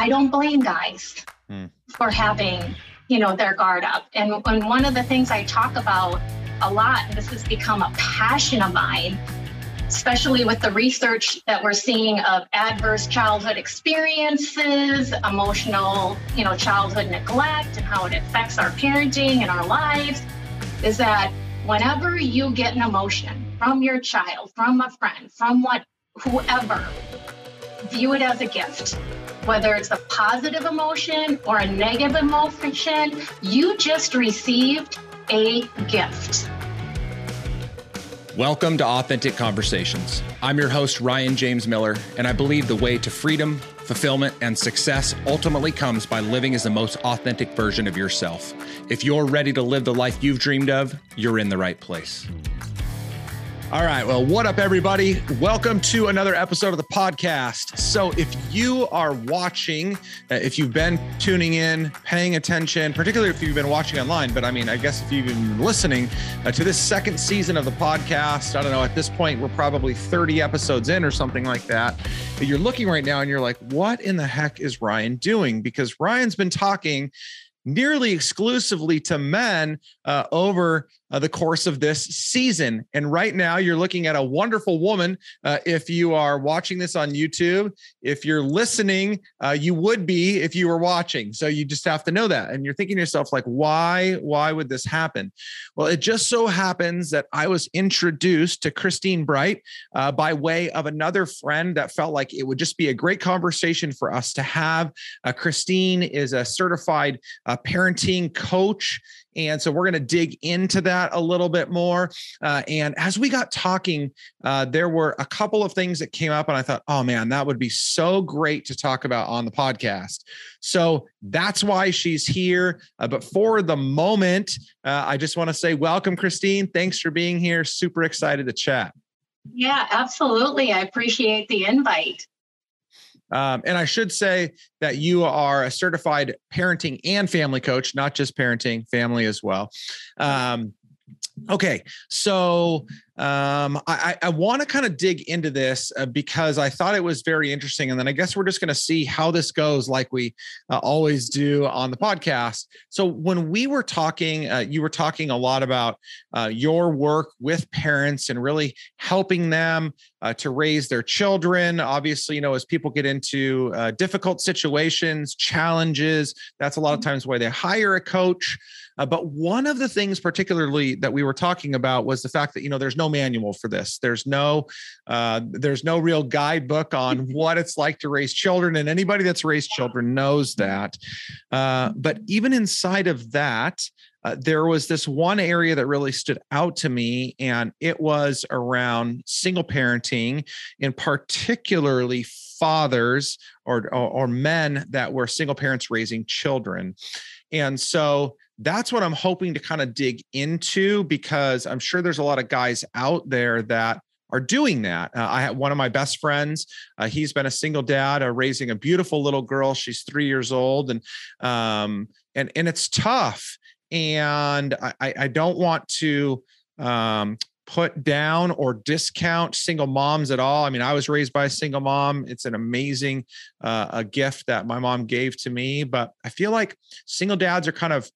I don't blame guys mm. for having, you know, their guard up. And, and one of the things I talk about a lot, and this has become a passion of mine, especially with the research that we're seeing of adverse childhood experiences, emotional, you know, childhood neglect and how it affects our parenting and our lives, is that whenever you get an emotion from your child, from a friend, from what whoever, view it as a gift. Whether it's a positive emotion or a negative emotion, you just received a gift. Welcome to Authentic Conversations. I'm your host, Ryan James Miller, and I believe the way to freedom, fulfillment, and success ultimately comes by living as the most authentic version of yourself. If you're ready to live the life you've dreamed of, you're in the right place. All right. Well, what up, everybody? Welcome to another episode of the podcast. So, if you are watching, uh, if you've been tuning in, paying attention, particularly if you've been watching online, but I mean, I guess if you've been listening uh, to this second season of the podcast, I don't know, at this point, we're probably 30 episodes in or something like that. But you're looking right now and you're like, what in the heck is Ryan doing? Because Ryan's been talking nearly exclusively to men uh, over uh, the course of this season. And right now, you're looking at a wonderful woman. Uh, if you are watching this on YouTube, if you're listening, uh, you would be if you were watching. So you just have to know that. And you're thinking to yourself, like, why? Why would this happen? Well, it just so happens that I was introduced to Christine Bright uh, by way of another friend that felt like it would just be a great conversation for us to have. Uh, Christine is a certified uh, parenting coach. And so we're going to dig into that a little bit more. Uh, and as we got talking, uh, there were a couple of things that came up, and I thought, oh man, that would be so great to talk about on the podcast. So that's why she's here. Uh, but for the moment, uh, I just want to say, welcome, Christine. Thanks for being here. Super excited to chat. Yeah, absolutely. I appreciate the invite. Um, and I should say that you are a certified parenting and family coach, not just parenting, family as well. Um, okay, so um, I, I want to kind of dig into this uh, because I thought it was very interesting. And then I guess we're just going to see how this goes, like we uh, always do on the podcast. So, when we were talking, uh, you were talking a lot about uh, your work with parents and really helping them uh, to raise their children. Obviously, you know, as people get into uh, difficult situations, challenges, that's a lot of mm-hmm. times why they hire a coach. Uh, but one of the things, particularly that we were talking about, was the fact that you know there's no manual for this. There's no uh, there's no real guidebook on what it's like to raise children, and anybody that's raised children knows that. Uh, but even inside of that, uh, there was this one area that really stood out to me, and it was around single parenting, and particularly fathers or, or, or men that were single parents raising children. And so that's what I'm hoping to kind of dig into because I'm sure there's a lot of guys out there that are doing that. Uh, I have one of my best friends. Uh, he's been a single dad, uh, raising a beautiful little girl. She's three years old, and um, and and it's tough. And I, I don't want to um, put down or discount single moms at all. I mean, I was raised by a single mom. It's an amazing uh, a gift that my mom gave to me. But I feel like single dads are kind of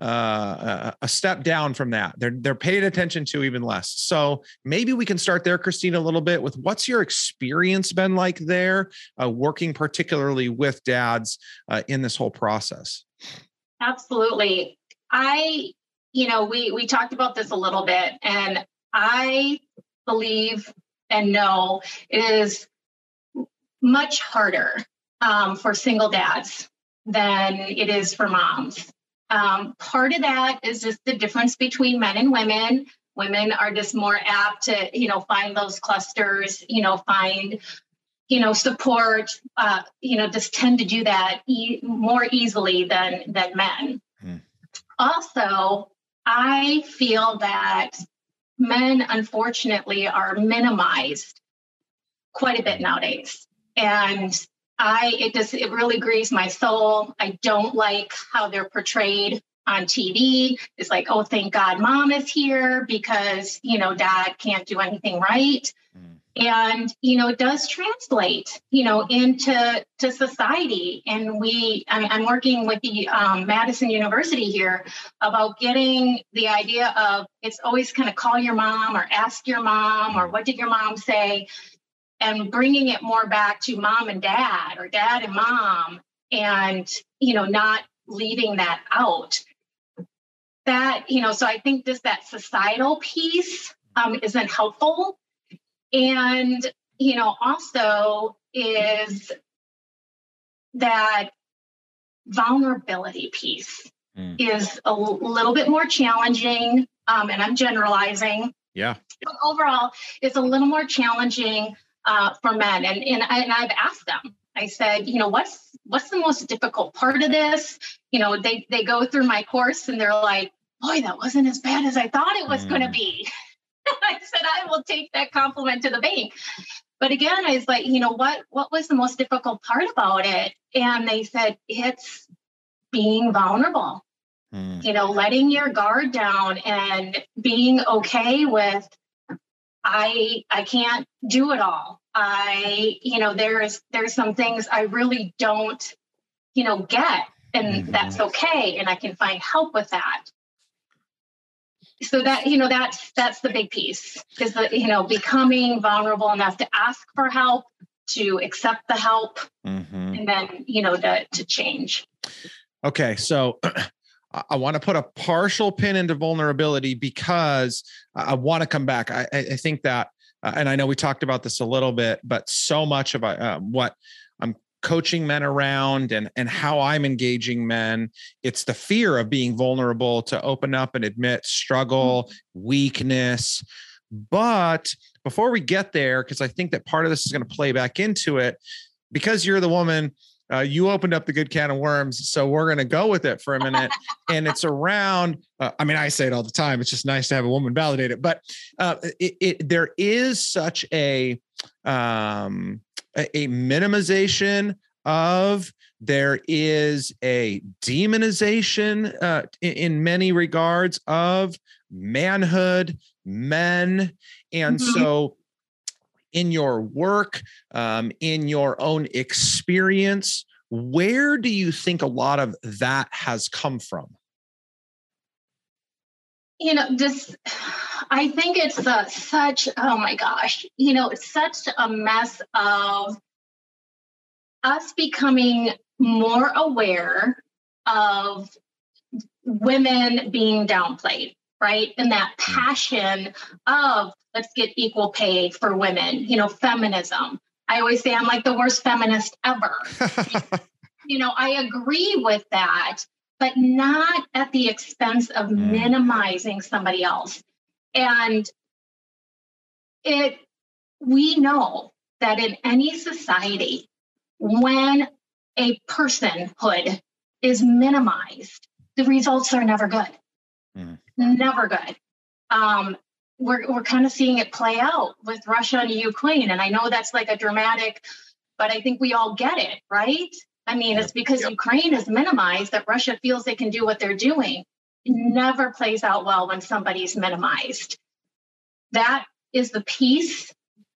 uh, a step down from that. They're they're paid attention to even less. So maybe we can start there, Christine, a little bit with what's your experience been like there, uh, working particularly with dads uh, in this whole process. Absolutely, I you know we we talked about this a little bit, and I believe and know it is much harder um, for single dads than it is for moms. Um, part of that is just the difference between men and women. Women are just more apt to, you know, find those clusters, you know, find, you know, support, uh, you know, just tend to do that e- more easily than than men. Hmm. Also, I feel that men, unfortunately, are minimized quite a bit nowadays, and I it just it really grieves my soul. I don't like how they're portrayed on TV. It's like, oh, thank God mom is here because, you know, dad can't do anything right. Mm. and you know it does translate you know into to society and we I mean, i'm working with the um, madison university here about getting the idea of it's always kind of call your mom or ask your mom or what did your mom say and bringing it more back to mom and dad or dad and mom and you know not leaving that out that you know so i think just that societal piece um, isn't helpful and, you know, also is that vulnerability piece mm. is a little bit more challenging. Um, and I'm generalizing. Yeah. But overall, it's a little more challenging uh, for men. And, and, I, and I've asked them, I said, you know, what's what's the most difficult part of this? You know, they they go through my course and they're like, boy, that wasn't as bad as I thought it was mm. going to be. I said, I will take that compliment to the bank. But again, I was like, you know, what what was the most difficult part about it? And they said, it's being vulnerable. Mm. You know, letting your guard down and being okay with I I can't do it all. I, you know, there's there's some things I really don't, you know, get and mm-hmm. that's okay and I can find help with that so that you know that's that's the big piece is that you know becoming vulnerable enough to ask for help to accept the help mm-hmm. and then you know to, to change okay so I want to put a partial pin into vulnerability because I want to come back. I, I think that, uh, and I know we talked about this a little bit, but so much of uh, what I'm coaching men around and and how I'm engaging men. It's the fear of being vulnerable to open up and admit struggle, mm-hmm. weakness. But before we get there, because I think that part of this is going to play back into it, because you're the woman, uh, you opened up the good can of worms. So we're going to go with it for a minute. and it's around, uh, I mean, I say it all the time. It's just nice to have a woman validate it. But uh, it, it, there is such a, um, a minimization of there is a demonization uh, in, in, many regards of manhood men and mm-hmm. so in your work um, in your own experience where do you think a lot of that has come from you know this i think it's uh, such oh my gosh you know it's such a mess of us becoming more aware of women being downplayed right and that mm. passion of let's get equal pay for women you know feminism i always say i'm like the worst feminist ever you know i agree with that but not at the expense of mm. minimizing somebody else. And it, we know that in any society, when a personhood is minimized, the results are never good. Mm. Never good. Um, we're we're kind of seeing it play out with Russia and Ukraine, and I know that's like a dramatic, but I think we all get it, right? I mean, it's because yep. Ukraine is minimized that Russia feels they can do what they're doing. It never plays out well when somebody's minimized. That is the piece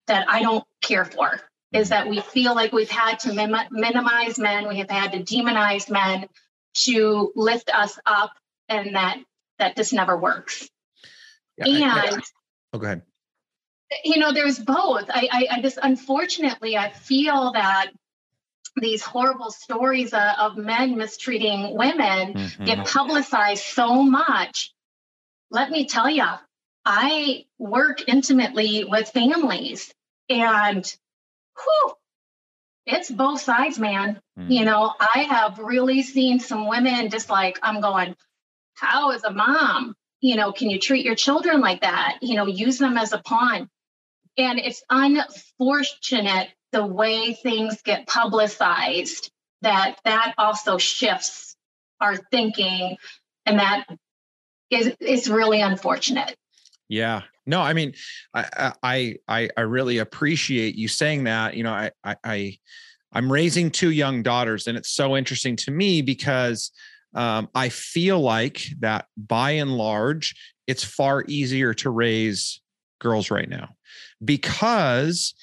that I don't care for, is that we feel like we've had to mim- minimize men, we have had to demonize men to lift us up, and that that just never works. Yeah, and I, I, oh, go ahead. You know, there's both. I, I, I just unfortunately I feel that these horrible stories uh, of men mistreating women mm-hmm. get publicized so much. Let me tell you, I work intimately with families and whew, it's both sides, man. Mm-hmm. You know, I have really seen some women just like, I'm going, how is a mom? You know, can you treat your children like that? You know, use them as a pawn. And it's unfortunate the way things get publicized that that also shifts our thinking and that is is really unfortunate yeah no i mean i i i, I really appreciate you saying that you know I, I i i'm raising two young daughters and it's so interesting to me because um, i feel like that by and large it's far easier to raise girls right now because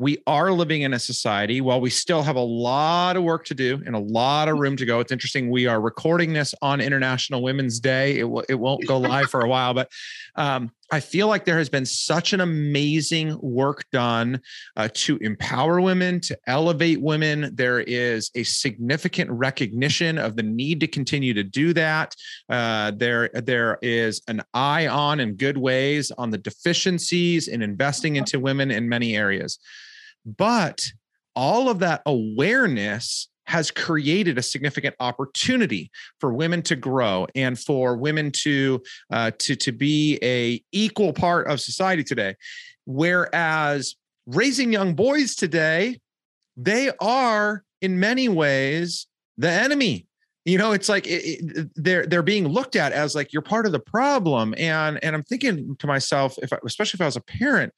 we are living in a society while we still have a lot of work to do and a lot of room to go. It's interesting we are recording this on international women's day. It, w- it won't go live for a while but um, i feel like there has been such an amazing work done uh, to empower women to elevate women. There is a significant recognition of the need to continue to do that. Uh, there there is an eye on in good ways on the deficiencies in investing into women in many areas. But all of that awareness has created a significant opportunity for women to grow and for women to uh, to to be a equal part of society today. Whereas raising young boys today they are in many ways the enemy. You know it's like it, it, they're they're being looked at as like you're part of the problem. And and i'm thinking to myself if I, especially if i was a parent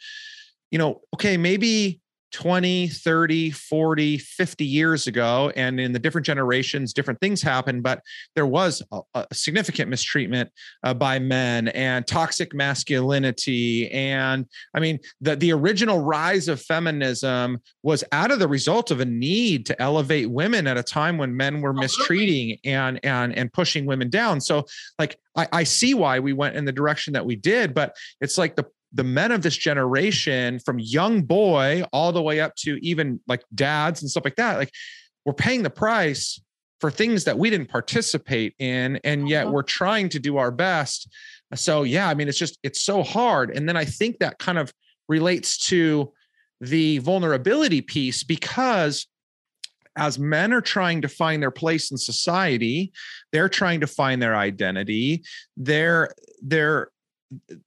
you know okay maybe 20, 30, 40, 50 years ago. And in the different generations, different things happened, but there was a, a significant mistreatment uh, by men and toxic masculinity. And I mean, the, the original rise of feminism was out of the result of a need to elevate women at a time when men were mistreating and, and, and pushing women down. So like, I, I see why we went in the direction that we did, but it's like the the men of this generation from young boy all the way up to even like dads and stuff like that like we're paying the price for things that we didn't participate in and yet uh-huh. we're trying to do our best so yeah i mean it's just it's so hard and then i think that kind of relates to the vulnerability piece because as men are trying to find their place in society they're trying to find their identity they're they're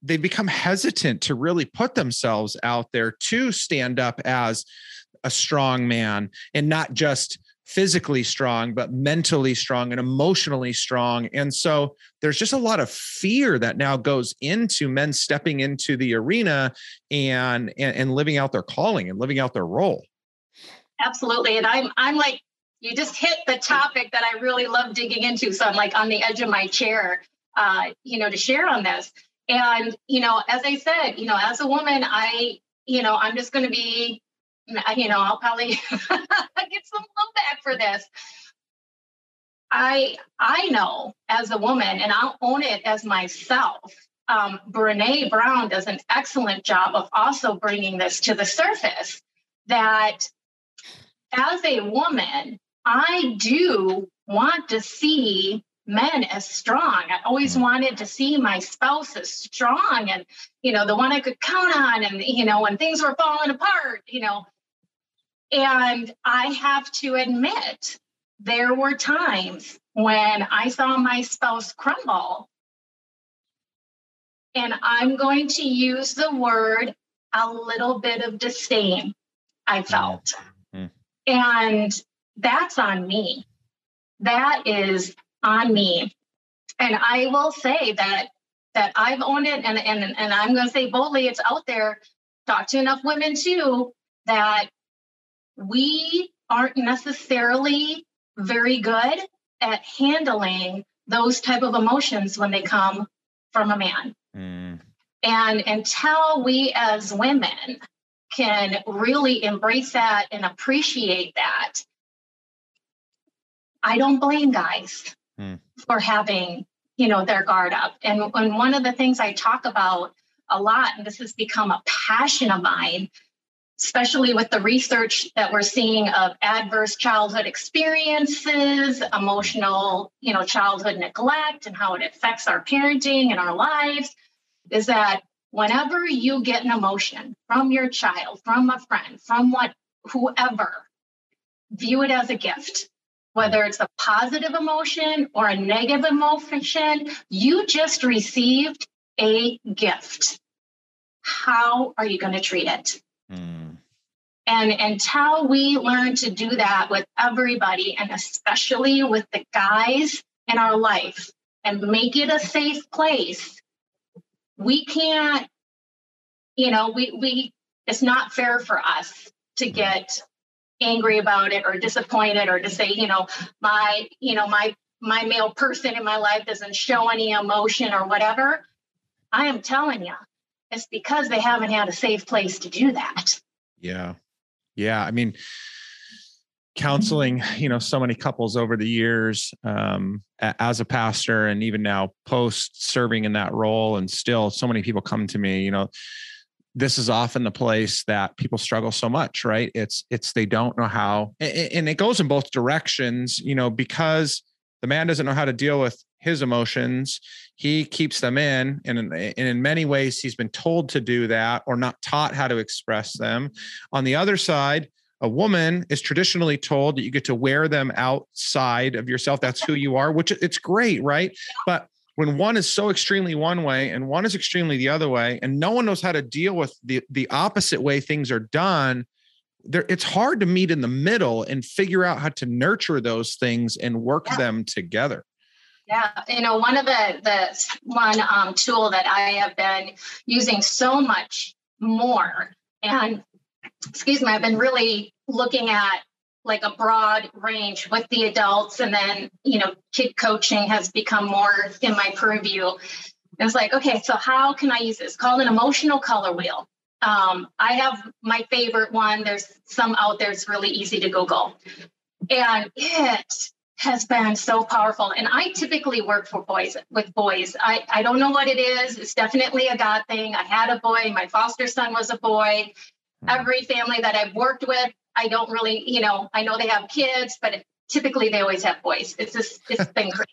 they become hesitant to really put themselves out there to stand up as a strong man and not just physically strong but mentally strong and emotionally strong. And so there's just a lot of fear that now goes into men stepping into the arena and and, and living out their calling and living out their role. Absolutely. And i'm i'm like you just hit the topic that i really love digging into. So i'm like on the edge of my chair uh, you know to share on this and, you know, as I said, you know, as a woman, I, you know, I'm just going to be, you know, I'll probably get some blowback for this. I I know as a woman, and I'll own it as myself. Um, Brene Brown does an excellent job of also bringing this to the surface. That as a woman, I do want to see men as strong. I always mm. wanted to see my spouse as strong and, you know, the one I could count on. And, you know, when things were falling apart, you know, and I have to admit, there were times when I saw my spouse crumble. And I'm going to use the word a little bit of disdain, I mm. felt. Mm-hmm. And that's on me. That is on me. And I will say that that I've owned it and and and I'm gonna say boldly it's out there. Talk to enough women too that we aren't necessarily very good at handling those type of emotions when they come from a man. Mm. And until we as women can really embrace that and appreciate that, I don't blame guys mm. for having you know their guard up and, and one of the things i talk about a lot and this has become a passion of mine especially with the research that we're seeing of adverse childhood experiences emotional you know childhood neglect and how it affects our parenting and our lives is that whenever you get an emotion from your child from a friend from what whoever view it as a gift whether it's a positive emotion or a negative emotion, you just received a gift. How are you going to treat it? Mm. And until we learn to do that with everybody, and especially with the guys in our life, and make it a safe place, we can't, you know, we, we, it's not fair for us to get angry about it or disappointed or to say, you know, my, you know, my my male person in my life doesn't show any emotion or whatever. I am telling you, it's because they haven't had a safe place to do that. Yeah. Yeah. I mean, counseling, you know, so many couples over the years um, as a pastor and even now post serving in that role. And still, so many people come to me, you know, this is often the place that people struggle so much right? It's it's they don't know how and it goes in both directions you know because the man doesn't know how to deal with his emotions. He keeps them in and in, and in many ways he's been told to do that or not taught how to express them. On the other side a woman is traditionally told that you get to wear them outside of yourself. That's who you are which it's great right? But when one is so extremely one way and one is extremely the other way and no one knows how to deal with the the opposite way things are done there it's hard to meet in the middle and figure out how to nurture those things and work yeah. them together yeah, you know, one of the the one um, tool that I have been using so much more, and excuse me, I've been really looking at like a broad range with the adults. And then you know kid coaching has become more in my purview. It's like okay so how can i use this? Called an emotional color wheel. Um, i have my favorite one. There's some out there. It's really easy to google. And it has been so powerful. And i typically work for boys with boys. I, I don't know what it is. It's definitely a god thing. I had a boy. My foster son was a boy. Every family that i've worked with I don't really, you know, I know they have kids, but typically they always have boys. It's just, it's been crazy.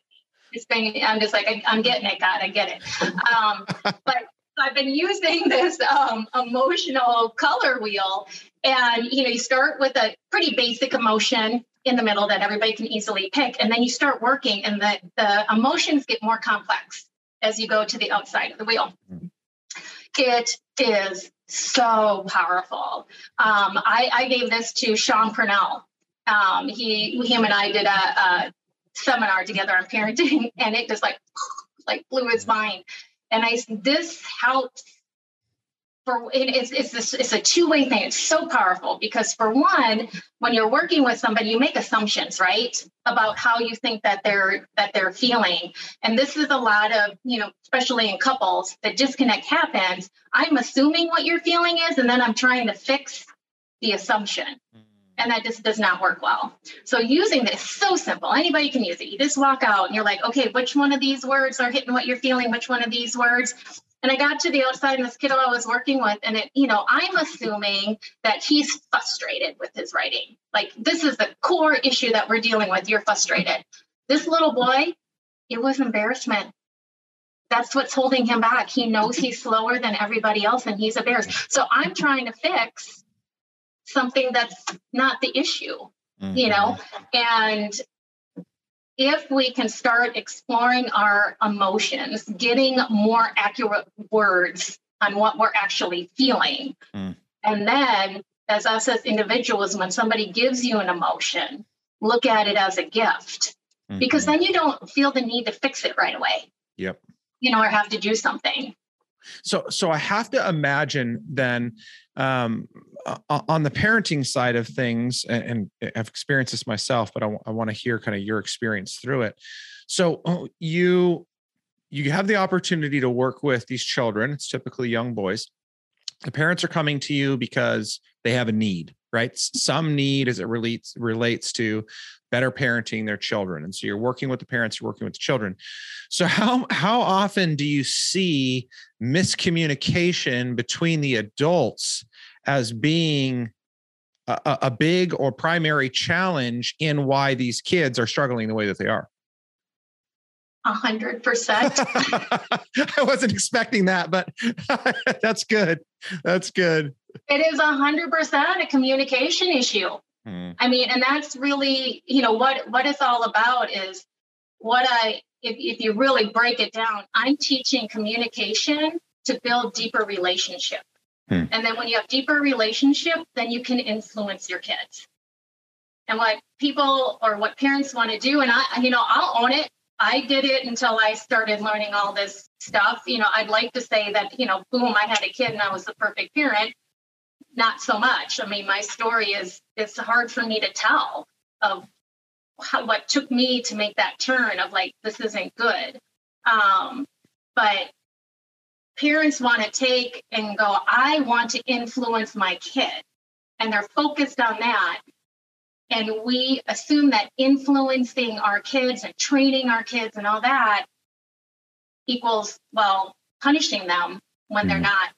It's been, I'm just like, I, am getting it, God, I get it. Um, but I've been using this um, emotional color wheel. And, you know, you start with a pretty basic emotion in the middle that everybody can easily pick. And then you start working, and the, the emotions get more complex as you go to the outside of the wheel. Mm-hmm. It is so powerful. Um, I, I, gave this to Sean Purnell. Um, he, him and I did a, a, seminar together on parenting, and it just like, like blew his mind. And I, this helps for it's it's this it's a two-way thing. It's so powerful because for one when you're working with somebody you make assumptions right about how you think that they're that they're feeling. And this is a lot of you know especially in couples the disconnect happens. I'm assuming what your feeling is and then i'm trying to fix the assumption. Mm-hmm. And that just does not work well. So using this so simple. Anybody can use it. You just walk out and you're like okay which one of these words are hitting what you're feeling? Which one of these words and I got to the outside, and this kiddo I was working with, and it, you know, I'm assuming that he's frustrated with his writing. Like this is the core issue that we're dealing with. You're frustrated. This little boy, it was embarrassment. That's what's holding him back. He knows he's slower than everybody else, and he's embarrassed. So I'm trying to fix something that's not the issue, mm-hmm. you know. And if we can start exploring our emotions, getting more accurate words on what we're actually feeling, mm. and then as us as individuals, when somebody gives you an emotion, look at it as a gift mm-hmm. because then you don't feel the need to fix it right away. Yep. You know, or have to do something. So, so I have to imagine then um, on the parenting side of things, and, I've experienced this myself, but I, I want to hear kind of your experience through it. So, oh, you you have the opportunity to work with these children. It's typically young boys. The parents are coming to you because they have a need, right? Mm-hmm. Some need as it relates relates to better parenting their children. And so you're working with the parents, you're working with the children. So how how often do you see miscommunication between the adults as being a, a big or primary challenge in why these kids are struggling the way that they are? A hundred percent. I wasn't expecting that, but that's good. That's good. It is a hundred percent a communication issue. Hmm. I mean, and that's really, you know, what what it's all about is what I if, if you really break it down, I'm teaching communication to build deeper relationship. Hmm. And then when you have deeper relationship, then you can influence your kids. And what people or what parents want to do, and I, you know, I'll own it. I did it until I started learning all this stuff. You know, I'd like to say that, you know, boom, I had a kid and I was the perfect parent. Not so much. I mean, my story is it's hard for me to tell of how, what took me to make that turn of like this isn't good. Um, but parents want to take and go, I want to influence my kid. And they're focused on that. And we assume that influencing our kids and training our kids and all that equals, well, punishing them when they're not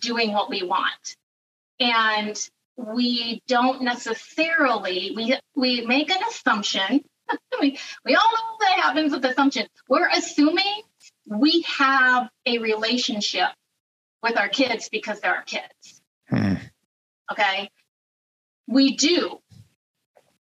doing what we want. And we don't necessarily, we, we make an assumption. we, we all know what happens with assumption. We're assuming we have a relationship with our kids because they're our kids. Hmm. Okay. We do.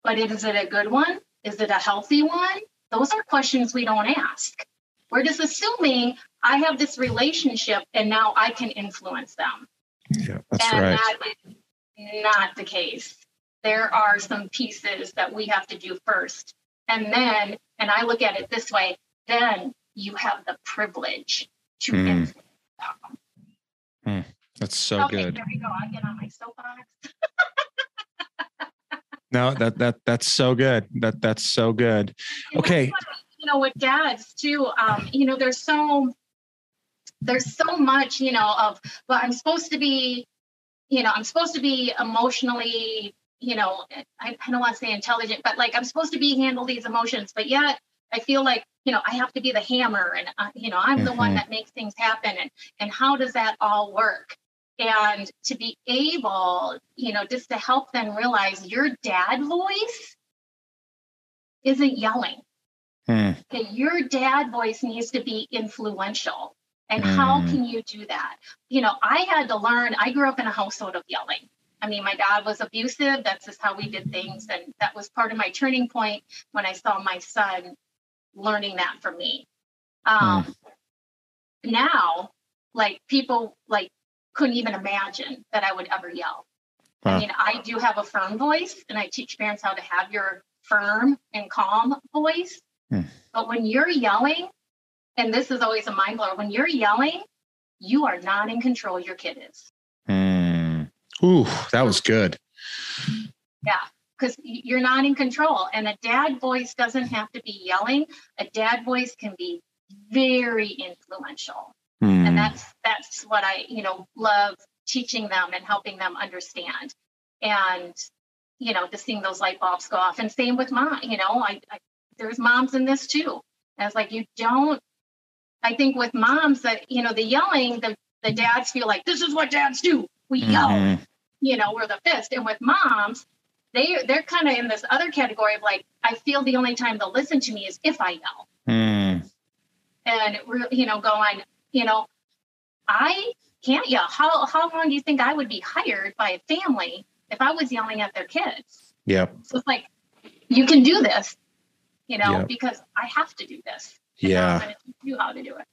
But is it a good one? Is it a healthy one? Those are questions we don't ask. We're just assuming I have this relationship and now I can influence them. Yeah, that's and right. that is not the case. There are some pieces that we have to do first. And then, and I look at it this way, then you have the privilege to mm. influence them. Mm. That's so okay, good. There we go. I get on my soapbox. no, that that that's so good. That that's so good. Okay. You know, with dads too. Um, you know, there's so there's so much, you know, of well, I'm supposed to be, you know, I'm supposed to be emotionally, you know, I, I don't want to say intelligent, but like I'm supposed to be handle these emotions, but yet I feel like you know I have to be the hammer, and uh, you know I'm mm-hmm. the one mm-hmm. that makes things happen, and and how does that all work? And to be able, you know, just to help them realize your dad voice isn't yelling. Mm. Okay, your dad voice needs to be influential. And how can you do that? You know, I had to learn, I grew up in a household of yelling. I mean, my dad was abusive. That's just how we did things. And that was part of my turning point when I saw my son learning that from me. Um, mm. Now, like people like couldn't even imagine that I would ever yell. Huh. I mean, I do have a firm voice, and I teach parents how to have your firm and calm voice. Mm. But when you're yelling, and this is always a mind blower, when you're yelling, you are not in control. Your kid is. Mm. Ooh, that was good. Yeah because you're not in control. And a dad voice doesn't have to be yelling. A dad voice can be very influential. Mm. And that's that's what I, you know, love teaching them and helping them understand. And, you know, just seeing those light bulbs go off. And same with mom, you know, I, I there's moms in this too. And it's like you don't I think with moms that, you know, the yelling, the the dads feel like this is what dads do. We mm-hmm. yell, you know, we're the fist. And with moms, they they're kind of in this other category of like I feel the only time they'll listen to me is if I yell. Mm. And you know, going, you know, I can't yell. How how long do you think I would be hired by a family if I was yelling at their kids? Yeah. So it's like you can do this, you know, yep. because I have to do this. Yeah. I'm going to teach you how to do it.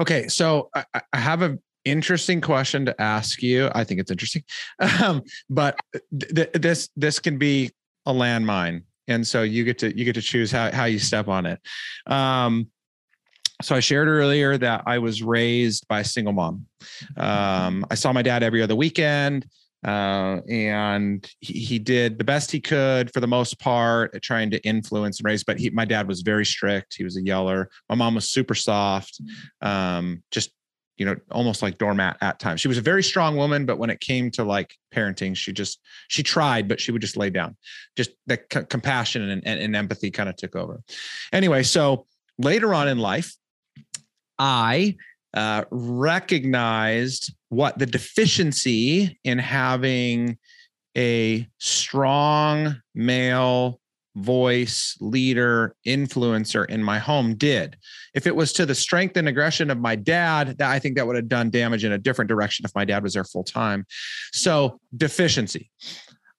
Okay, so I, I have a interesting question to ask you. I think it's interesting, um, but th- this this can be a landmine, and so you get to you get to choose how how you step on it. Um, so I shared earlier that I was raised by a single mom. Um, I saw my dad every other weekend. Uh, and he, he, did the best he could for the most part trying to influence and raise. But he, my dad was very strict. He was a yeller. My mom was super soft, um, just you know, almost like doormat at times. She was a very strong woman, but when it came to like parenting, she just she tried, but she would just lay down. Just the c- compassion and, and, and empathy kind of took over. Anyway, so later on in life, I uh, recognized what the deficiency in having a strong male voice, leader, influencer in my home did. If it was to the strength and aggression of my dad, that I think that would have done damage in a different direction if my dad was there full time. So, deficiency.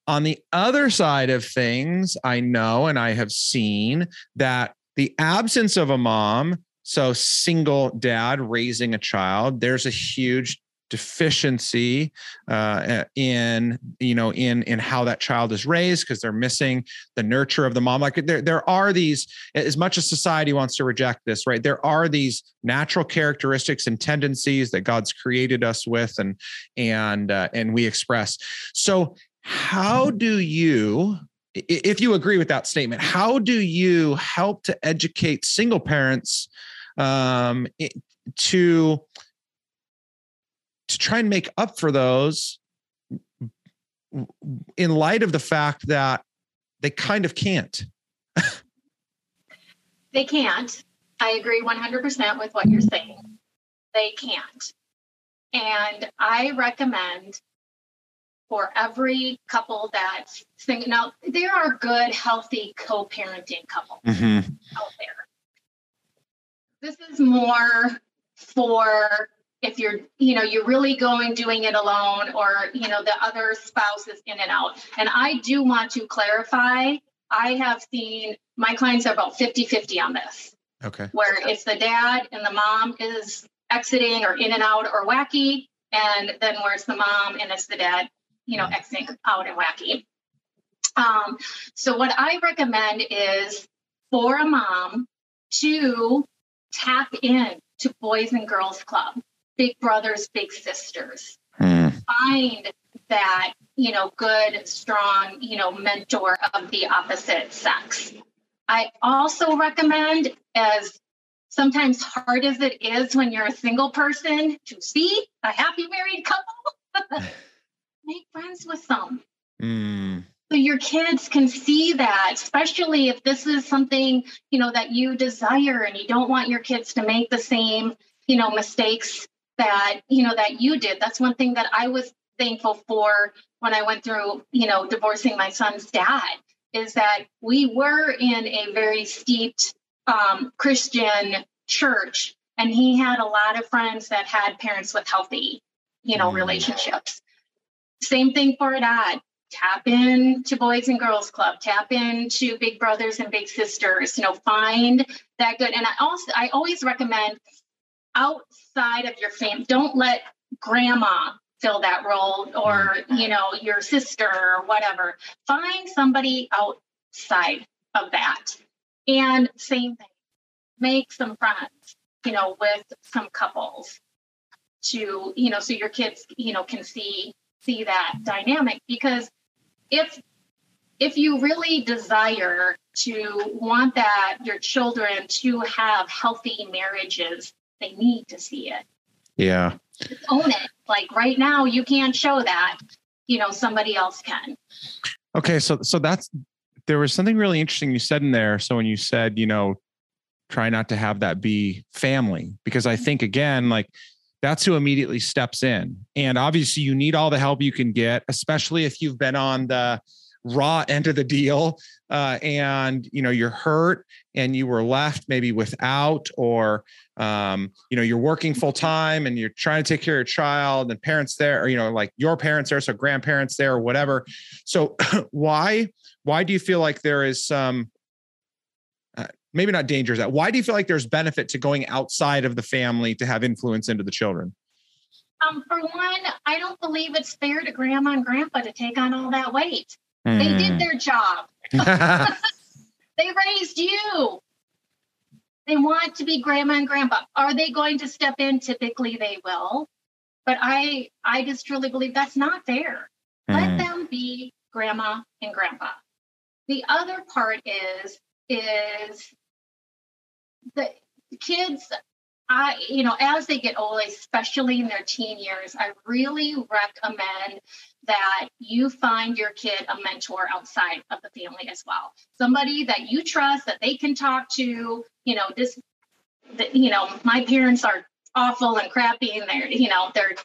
On the other side of things, I know and I have seen that the absence of a mom so single dad raising a child there's a huge deficiency uh, in you know in in how that child is raised because they're missing the nurture of the mom. Like there there are these as much as society wants to reject this right there are these natural characteristics and tendencies that God's created us with and and uh, and we express. So how do you if you agree with that statement how do you help to educate single parents um, to to try and make up for those in light of the fact that they kind of can't. they can't. I agree 100% with what you're saying. They can't. And I recommend for every couple that's thinking now there are good healthy co-parenting couples mm-hmm. out there this is more for if you're you know you're really going doing it alone or you know the other spouse is in and out. And i do want to clarify i have seen my clients are about 50 50 on this. Okay. Where it's the dad and the mom is exiting or in and out or wacky and then where it's the mom and it's the dad you know exiting out and wacky. Um, so what i recommend is for a mom to tap in to Boys and Girls Club, Big Brothers, Big Sisters. Mm. Find that, you know, good, strong, you know, mentor of the opposite sex. I also recommend, as sometimes hard as it is when you're a single person, to see a happy married couple, make friends with them. Mm so your kids can see that especially if this is something you know that you desire and you don't want your kids to make the same you know mistakes that you know that you did. That's one thing that i was thankful for when i went through you know divorcing my son's dad is that we were in a very steeped um, christian church and he had a lot of friends that had parents with healthy you know mm. relationships. Same thing for dad tap in to Boys and Girls Club, tap into Big Brothers and Big Sisters, you know, find that good. And I also, I always recommend outside of your family, don't let grandma fill that role or, you know, your sister or whatever. Find somebody outside of that. And same thing, make some friends, you know, with some couples to, you know, so your kids, you know, can see see that dynamic because if if you really desire to want that your children to have healthy marriages, they need to see it. Yeah. own it. Like right now, you can't show that. You know, somebody else can. Okay, so so that's there was something really interesting you said in there. So when you said, you know, try not to have that be family, because I mm-hmm. think again, like that's who immediately steps in. And obviously, you need all the help you can get, especially if you've been on the raw end of the deal uh, and you know you're hurt and you were left maybe without or um, you know you're working full time and you're trying to take care of your child and parents there or you know like your parents there so grandparents there or whatever so why why do you feel like there is some maybe not dangers that why do you feel like there's benefit to going outside of the family to have influence into the children um, for one i don't believe it's fair to grandma and grandpa to take on all that weight mm. they did hmm. their job they raised you they want to be grandma and grandpa are they going to step in typically they will but i i just truly believe that's not fair mm. let hmm. them be grandma and grandpa the other part is is the kids I, you know, as they get older, especially in their teen years, I really recommend that you find your kid a mentor outside of the family as well. Somebody that you trust that they can talk to, you know, this, the, you know, my parents are awful and crappy and they're, you know, they're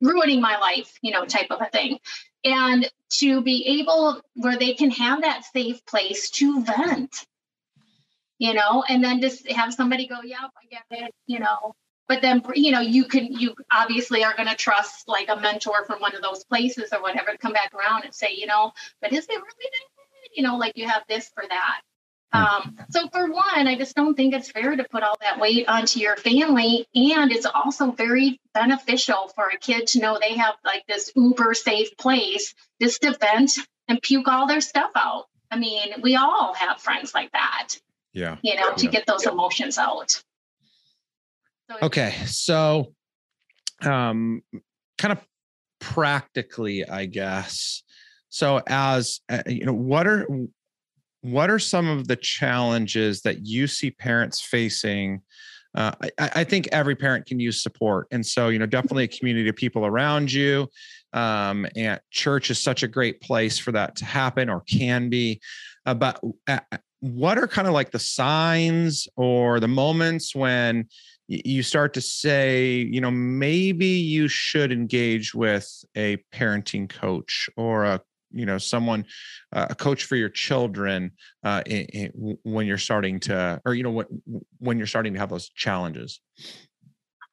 ruining my life, you know, type of a thing. And to be able where they can have that safe place to vent you know, and then just have somebody go, yeah, I get it, you know. But then, you know, you can, you obviously are going to trust like a mentor from one of those places or whatever to come back around and say, you know, but is it really, you know, like you have this for that. Hmm. Um, so for one, I just don't think it's fair to put all that weight onto your family. And it's also very beneficial for a kid to know they have like this uber safe place just to vent and puke all their stuff out. I mean, we all have friends like that yeah you know to get those emotions out so okay so um kind of practically i guess so as uh, you know what are what are some of the challenges that you see parents facing uh, I, I, think every parent can use support. And so, you know, definitely a community of people around you. Um, and church is such a great place for that to happen or can be. Uh, but uh, what are kind of like the signs or the moments when you start to say, you know, maybe you should engage with a parenting coach or a you know someone uh, a coach for your children uh, in, in, when you're starting to or you know what when you're starting to have those challenges?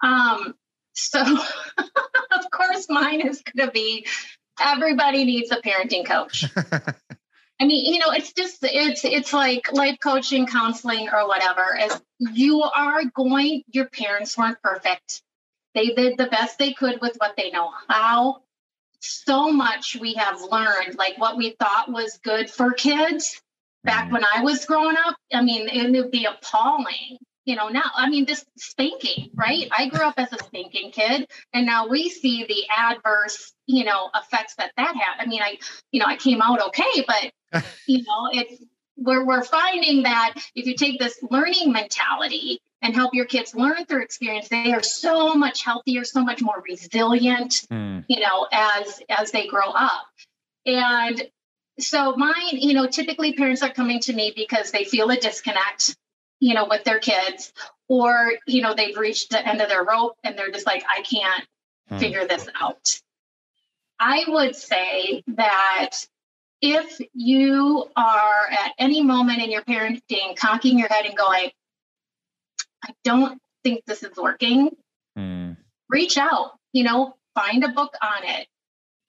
Um so of course mine is going to be everybody needs a parenting coach i mean you know it's just it's it's like life coaching counseling or whatever as you are going your parents weren't perfect they did the best they could with what they know how so much we have learned, like what we thought was good for kids back mm-hmm. when I was growing up. I mean, it would be appalling. You know, now, I mean, this spanking, right? I grew up as a spanking kid, and now we see the adverse, you know, effects that that had. I mean, I, you know, I came out okay, but, you know, it's, we're, we're finding that if you take this learning mentality and help your kids learn through experience they are so much healthier so much more resilient mm. you know as as they grow up and so mine you know typically parents are coming to me because they feel a disconnect you know with their kids or you know they've reached the end of their rope and they're just like i can't mm. figure this out i would say that if you are at any moment in your parenting cocking your head and going I don't think this is working, mm. reach out, you know, find a book on it,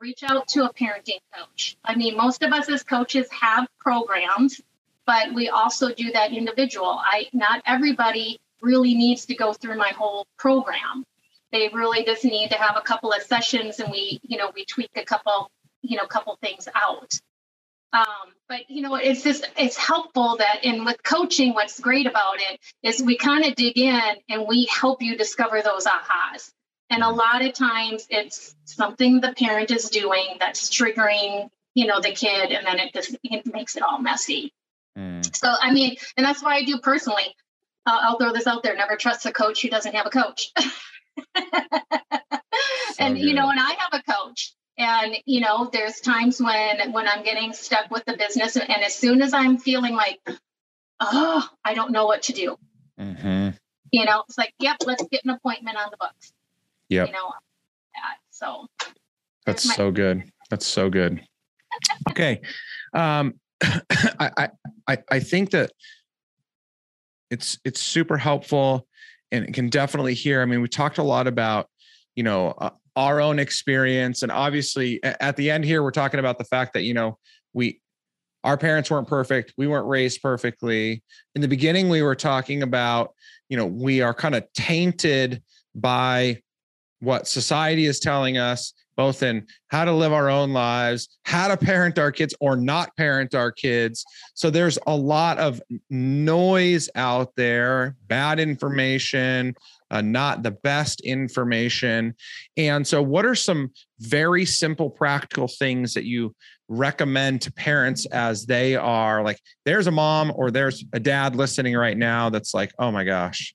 reach out to a parenting coach. I mean, most of us as coaches have programs, but we also do that individual. I not everybody really needs to go through my whole program. They really just need to have a couple of sessions and we, you know, we tweak a couple, you know, couple things out. Um, but you know, it's just it's helpful that and with coaching, what's great about it is we kind of dig in and we help you discover those ahas. And a lot of times it's something the parent is doing that's triggering, you know, the kid, and then it just it makes it all messy. Mm. So I mean, and that's why I do personally. Uh, I'll throw this out there: never trust a coach who doesn't have a coach. and good. you know, and I have a coach, and you know there's times when when i'm getting stuck with the business and as soon as i'm feeling like oh i don't know what to do mm-hmm. you know it's like yep let's get an appointment on the books yeah you know so that's my- so good that's so good okay um I, I i think that it's it's super helpful and it can definitely hear. I mean we talked a lot about you know uh, our own experience and obviously at the end here we're talking about the fact that you know we our parents weren't perfect. We weren't raised perfectly. In the beginning we were talking about you know we are kind of tainted by what society is telling us both in how to live our own lives, how to parent our kids or not parent our kids. So there's a lot of noise out there, bad information, uh, not the best information. And so, what are some very simple, practical things that you recommend to parents as they are like, there's a mom or there's a dad listening right now that's like, oh my gosh,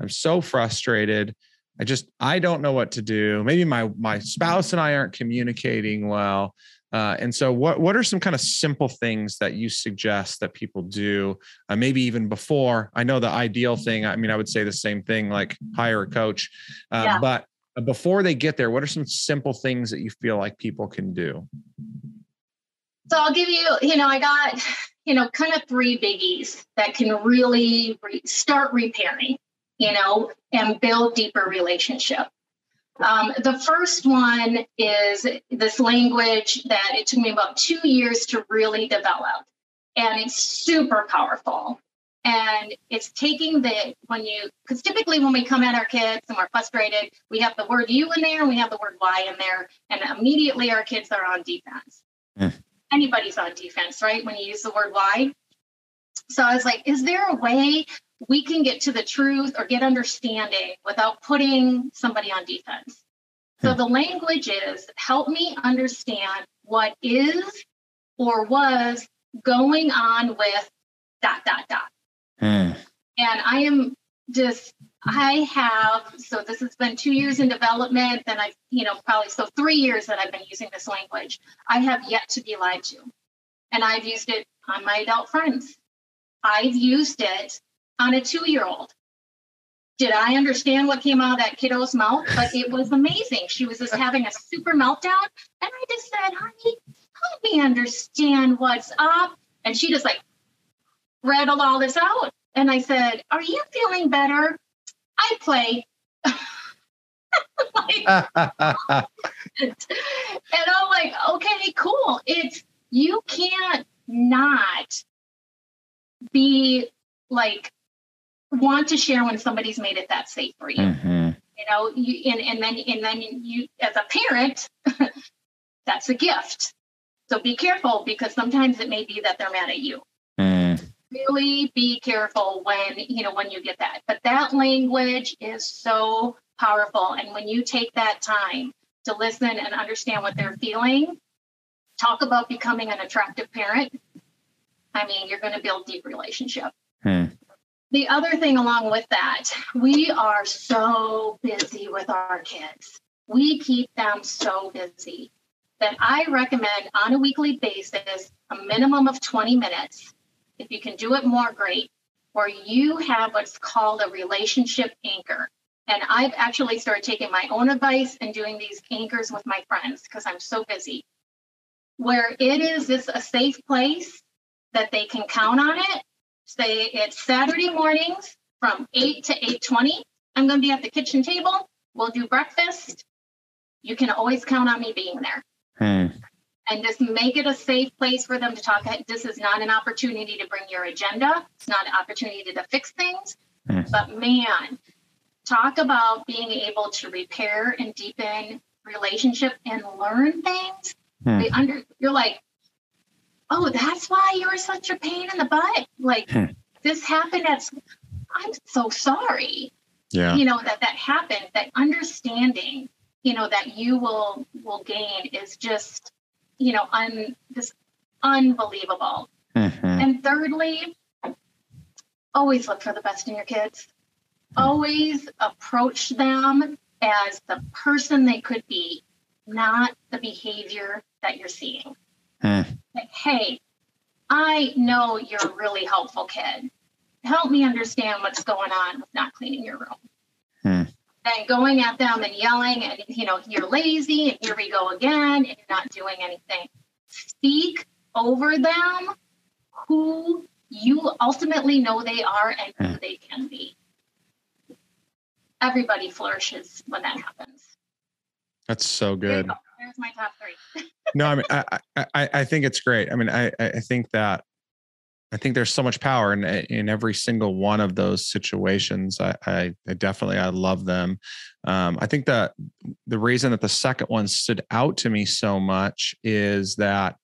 I'm so frustrated. I just I don't know what to do. Maybe my my spouse and I aren't communicating well. Uh, and so, what what are some kind of simple things that you suggest that people do? Uh, maybe even before. I know the ideal thing. I mean, I would say the same thing, like hire a coach. Uh, yeah. But before they get there, what are some simple things that you feel like people can do? So I'll give you. You know, I got you know kind of three biggies that can really re- start repairing you know, and build deeper relationship. Um, the first one is this language that it took me about two years to really develop. And it's super powerful. And it's taking the, when you, because typically when we come at our kids and we're frustrated, we have the word you in there and we have the word why in there. And immediately our kids are on defense. Mm. Anybody's on defense, right? When you use the word why. So I was like, is there a way we can get to the truth or get understanding without putting somebody on defense. So hmm. the language is help me understand what is or was going on with dot dot dot. Hmm. And I am just I have so this has been two years in development, and I've you know probably so three years that I've been using this language. I have yet to be lied to, and I've used it on my adult friends. I've used it on a two-year-old. Did I understand what came out of that kiddo's mouth? But it was amazing. She was just having a super meltdown, and I just said, "Honey, help me understand what's up." And she just like rattled all this out. And I said, Are you feeling better? I play. like, and I'm like, okay, cool. It's you can't not be like want to share when somebody's made it that safe for you. Mm-hmm. You know, you and, and then and then you as a parent, that's a gift. So be careful because sometimes it may be that they're mad at you really be careful when you know when you get that but that language is so powerful and when you take that time to listen and understand what they're feeling talk about becoming an attractive parent i mean you're going to build deep relationship hmm. the other thing along with that we are so busy with our kids we keep them so busy that i recommend on a weekly basis a minimum of 20 minutes if you can do it more, great. Or you have what's called a relationship anchor. And I've actually started taking my own advice and doing these anchors with my friends because I'm so busy. Where it is this a safe place that they can count on it. Say it's Saturday mornings from 8 to 8:20. I'm going to be at the kitchen table. We'll do breakfast. You can always count on me being there. Hmm and just make it a safe place for them to talk. This is not an opportunity to bring your agenda. It's not an opportunity to fix things. Mm. But man, talk about being able to repair and deepen relationship and learn things. Mm. They under you're like, oh, that's why you were such a pain in the butt. Like mm. this happened at. I'm so sorry. Yeah. You know that that happened. That understanding, you know, that you will will gain is just you know, un, just unbelievable. Mm-hmm. And thirdly, always look for the best in your kids. Mm-hmm. Always approach them as the person they could be, not the behavior that you're seeing. Mm. Like, hey, I know you're a really helpful kid. Help me understand what's going on with not cleaning your room. Mm and going at them and yelling and you know you're lazy and here we go again and you're not doing anything speak over them who you ultimately know they are and who hmm. they can be everybody flourishes when that happens that's so good there's my top three no i mean I, I i think it's great i mean i i think that I think there's so much power in in every single one of those situations. I, I, I definitely I love them. Um, I think that the reason that the second one stood out to me so much is that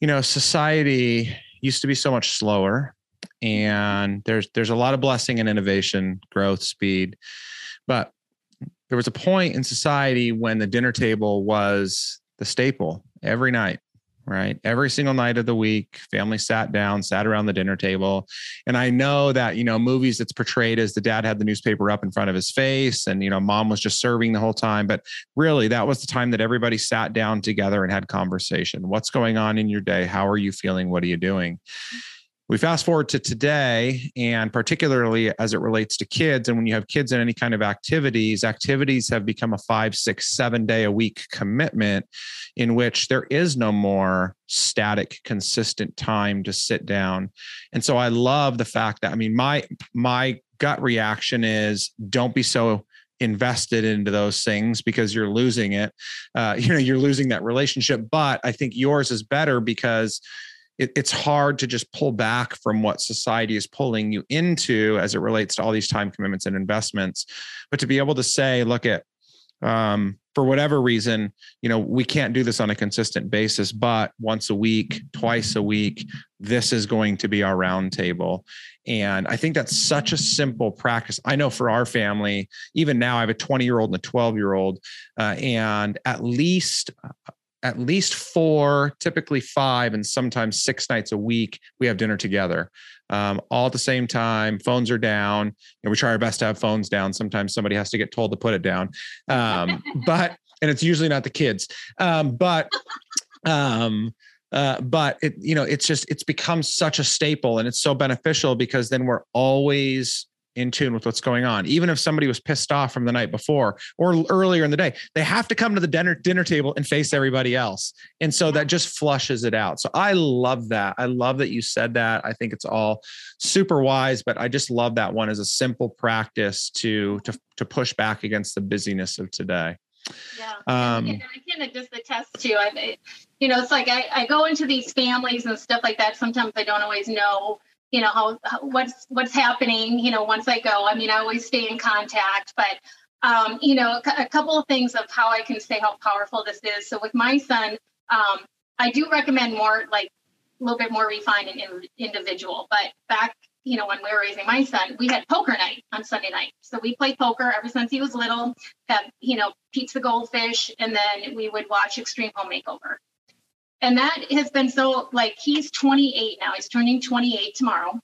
you know society used to be so much slower, and there's there's a lot of blessing and innovation, growth, speed, but there was a point in society when the dinner table was the staple every night right? Every single night of the week, family sat down, sat around the dinner table. And I know that, you know, movies that's portrayed as the dad had the newspaper up in front of his face and, you know, mom was just serving the whole time. But really, that was the time that everybody sat down together and had conversation. What's going on in your day? How are you feeling? What are you doing? We fast forward to today and particularly as it relates to kids and when you have kids in any kind of activities activities have become a five six seven day a week commitment in which there is no more static consistent time to sit down. And so i love the fact that i mean my my gut reaction is don't be so invested into those things because you're losing it. Uh, you know you're losing that relationship but i think yours is better because it, it's hard to just pull back from what society is pulling you into as it relates to all these time commitments and investments but to be able to say look at um, for whatever reason you know we can't do this on a consistent basis but once a week twice a week this is going to be our roundtable and i think that's such a simple practice. I know for our family even now i have a 20 year old and a 12 year old uh, and at least at least four, typically five, and sometimes six nights a week. We have dinner together, um, all at the same time. Phones are down, and we try our best to have phones down. Sometimes somebody has to get told to put it down, um, but and it's usually not the kids. Um, but um, uh, but it you know it's just it's become such a staple, and it's so beneficial because then we're always in tune with what's going on. Even if somebody was pissed off from the night before or earlier in the day, they have to come to the dinner dinner table and face everybody else. And so that just flushes it out. So I love that. I love that you said that. I think it's all super wise, but I just love that one as a simple practice to to to push back against the busyness of today. Yeah, um, I can just attest to. I, you know, it's like I, I go into these families and stuff like that. Sometimes I don't always know you know how, what's what's happening you know once i go. I mean i always stay in contact but um, you know a, a, couple of things of how i can say how powerful this is. So with my son um, i do recommend more like a little bit more refined and in, individual. But back you know when we were raising my son we had poker night on sunday night. So we played poker ever since he was little had you know pizza goldfish and then we would watch extreme home makeover and that has been so like he's 28 now. He's turning 28 tomorrow.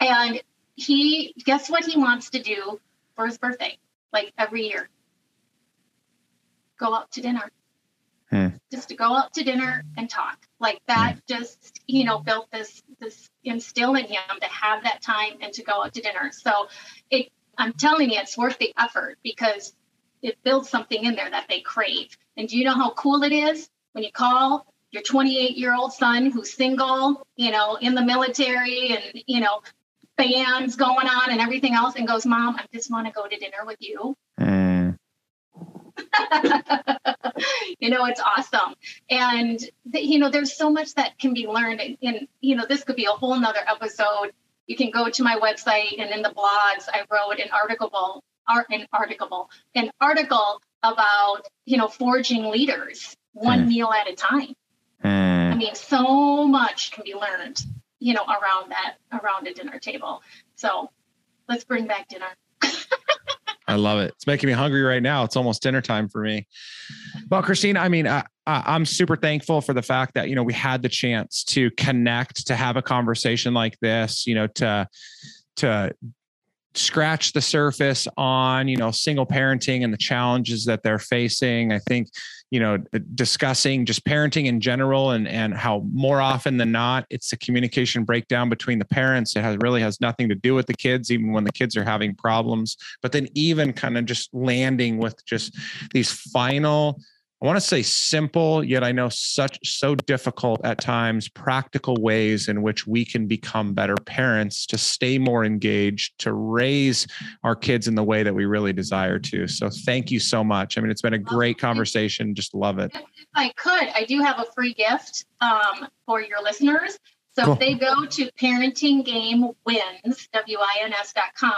And he guess what he wants to do for his birthday? Like every year. Go out to dinner. Hmm. just to go out to dinner and talk. Like that hmm. just you know built this this instill in him to have that time and to go out to dinner. So it i'm telling you it's worth the effort because it builds something in there that they crave. And do you know how cool it is? When you call your 28 year old son who's single, you know, in the military and, you know, bands going on and everything else and goes, Mom, I just want to go to dinner with you. Mm. you know, it's awesome. And, you know, there's so much that can be learned. And, you know, this could be a whole nother episode. You can go to my website and in the blogs, I wrote an article, an article, an article about, you know, forging leaders one mm. meal at a time. Mm. I mean, so much can be learned, you know, around that, around a dinner table. So let's bring back dinner. I love it. It's making me hungry right now. It's almost dinner time for me. Well, Christine, I mean, I, I'm super thankful for the fact that, you know, we had the chance to connect, to have a conversation like this, you know, to, to scratch the surface on you know single parenting and the challenges that they're facing. I think you know discussing just parenting in general and and how more often than not it's a communication breakdown between the parents. It has really has nothing to do with the kids even when the kids are having problems but then even kind of just landing with just these final I want to say simple, yet I know such so difficult at times, practical ways in which we can become better parents to stay more engaged, to raise our kids in the way that we really desire to. So thank you so much. I mean, it's been a great conversation. Just love it. If I could, I do have a free gift um, for your listeners. So cool. if they go to parentinggamewins, W-I-N-S.com,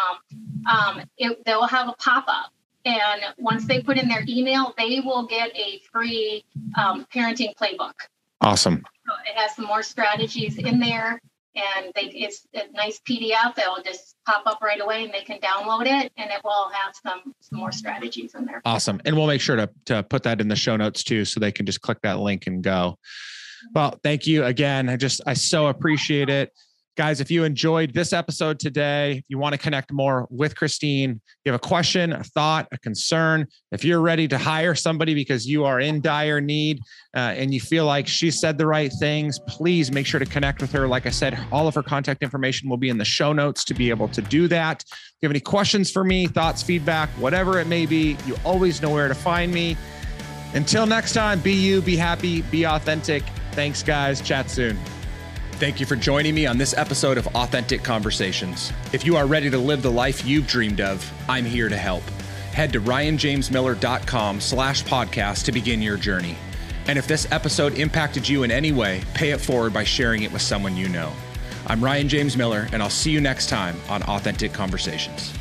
um, it, they'll have a pop-up and once they put in their email, they will get a free um, parenting playbook. Awesome. So it has some more strategies in there, and they, it's a nice PDF that will just pop up right away, and they can download it, and it will have some, some more strategies in there. Awesome. And we'll make sure to, to put that in the show notes too, so they can just click that link and go. Well, thank you again. I just, I so appreciate it. Guys, if you enjoyed this episode today, you want to connect more with Christine, you have a question, a thought, a concern, if you're ready to hire somebody because you are in dire need uh, and you feel like she said the right things, please make sure to connect with her. Like I said, all of her contact information will be in the show notes to be able to do that. If you have any questions for me, thoughts, feedback, whatever it may be, you always know where to find me. Until next time, be you, be happy, be authentic. Thanks, guys. Chat soon. Thank you for joining me on this episode of Authentic Conversations. If you are ready to live the life you've dreamed of, I'm here to help. Head to ryanjamesmiller.com slash podcast to begin your journey. And if this episode impacted you in any way, pay it forward by sharing it with someone you know. I'm Ryan James Miller, and I'll see you next time on Authentic Conversations.